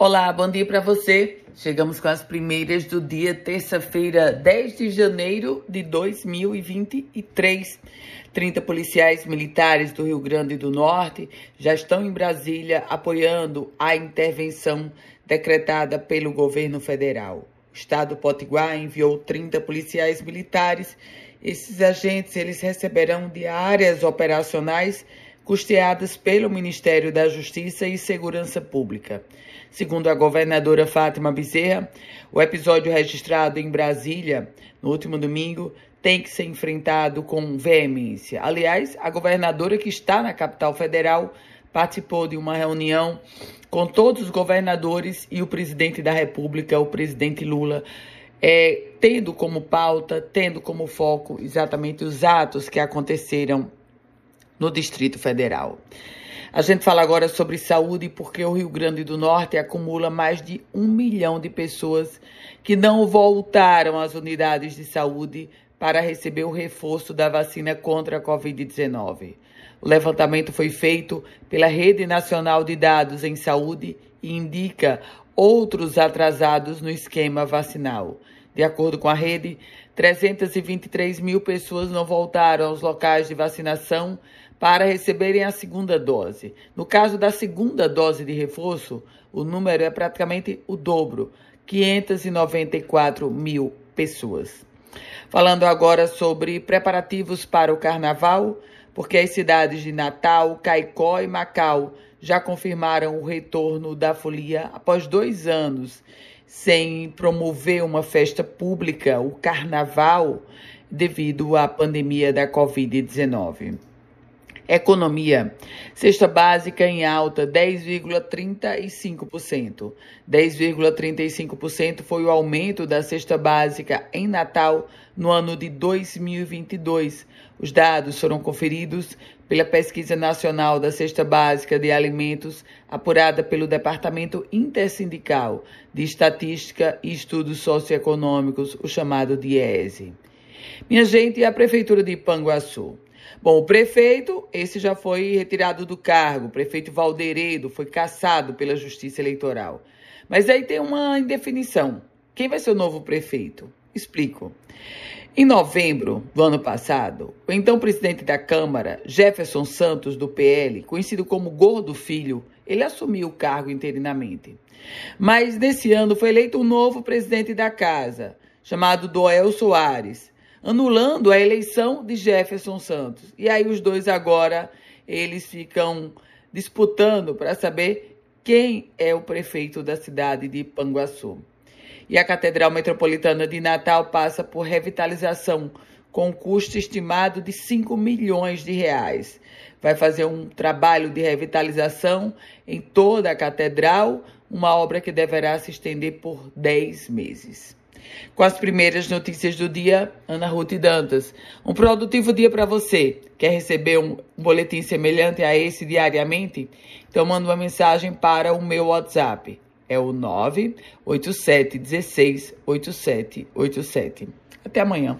Olá, bom dia para você. Chegamos com as primeiras do dia, terça-feira, 10 de janeiro de 2023. 30 policiais militares do Rio Grande do Norte já estão em Brasília apoiando a intervenção decretada pelo governo federal. O estado Potiguar enviou 30 policiais militares. Esses agentes eles receberão diárias operacionais custeadas pelo Ministério da Justiça e Segurança Pública. Segundo a governadora Fátima Bezerra, o episódio registrado em Brasília no último domingo tem que ser enfrentado com veemência. Aliás, a governadora que está na capital federal participou de uma reunião com todos os governadores e o presidente da República, o presidente Lula, é, tendo como pauta, tendo como foco exatamente os atos que aconteceram no Distrito Federal. A gente fala agora sobre saúde porque o Rio Grande do Norte acumula mais de um milhão de pessoas que não voltaram às unidades de saúde para receber o reforço da vacina contra a Covid-19. O levantamento foi feito pela Rede Nacional de Dados em Saúde e indica outros atrasados no esquema vacinal. De acordo com a rede, 323 mil pessoas não voltaram aos locais de vacinação para receberem a segunda dose. No caso da segunda dose de reforço, o número é praticamente o dobro 594 mil pessoas. Falando agora sobre preparativos para o carnaval, porque as cidades de Natal, Caicó e Macau já confirmaram o retorno da folia após dois anos sem promover uma festa pública, o carnaval, devido à pandemia da Covid-19. Economia. Cesta básica em alta, 10,35%. 10,35% foi o aumento da cesta básica em Natal no ano de 2022. Os dados foram conferidos pela Pesquisa Nacional da Cesta Básica de Alimentos, apurada pelo Departamento Intersindical de Estatística e Estudos Socioeconômicos, o chamado DIESE. Minha gente, a Prefeitura de Ipanguaçu? Bom, o prefeito, esse já foi retirado do cargo, o prefeito Valderedo foi cassado pela Justiça Eleitoral. Mas aí tem uma indefinição. Quem vai ser o novo prefeito? Explico. Em novembro do ano passado, o então presidente da Câmara, Jefferson Santos, do PL, conhecido como Gordo Filho, ele assumiu o cargo interinamente. Mas nesse ano foi eleito um novo presidente da casa, chamado Doel Soares, anulando a eleição de Jefferson Santos. E aí os dois agora eles ficam disputando para saber quem é o prefeito da cidade de Panguaçu. E a Catedral Metropolitana de Natal passa por revitalização com custo estimado de 5 milhões de reais. Vai fazer um trabalho de revitalização em toda a catedral, uma obra que deverá se estender por 10 meses. Com as primeiras notícias do dia, Ana Ruth Dantas. Um produtivo dia para você. Quer receber um boletim semelhante a esse diariamente? Então manda uma mensagem para o meu WhatsApp é o 987168787. Até amanhã.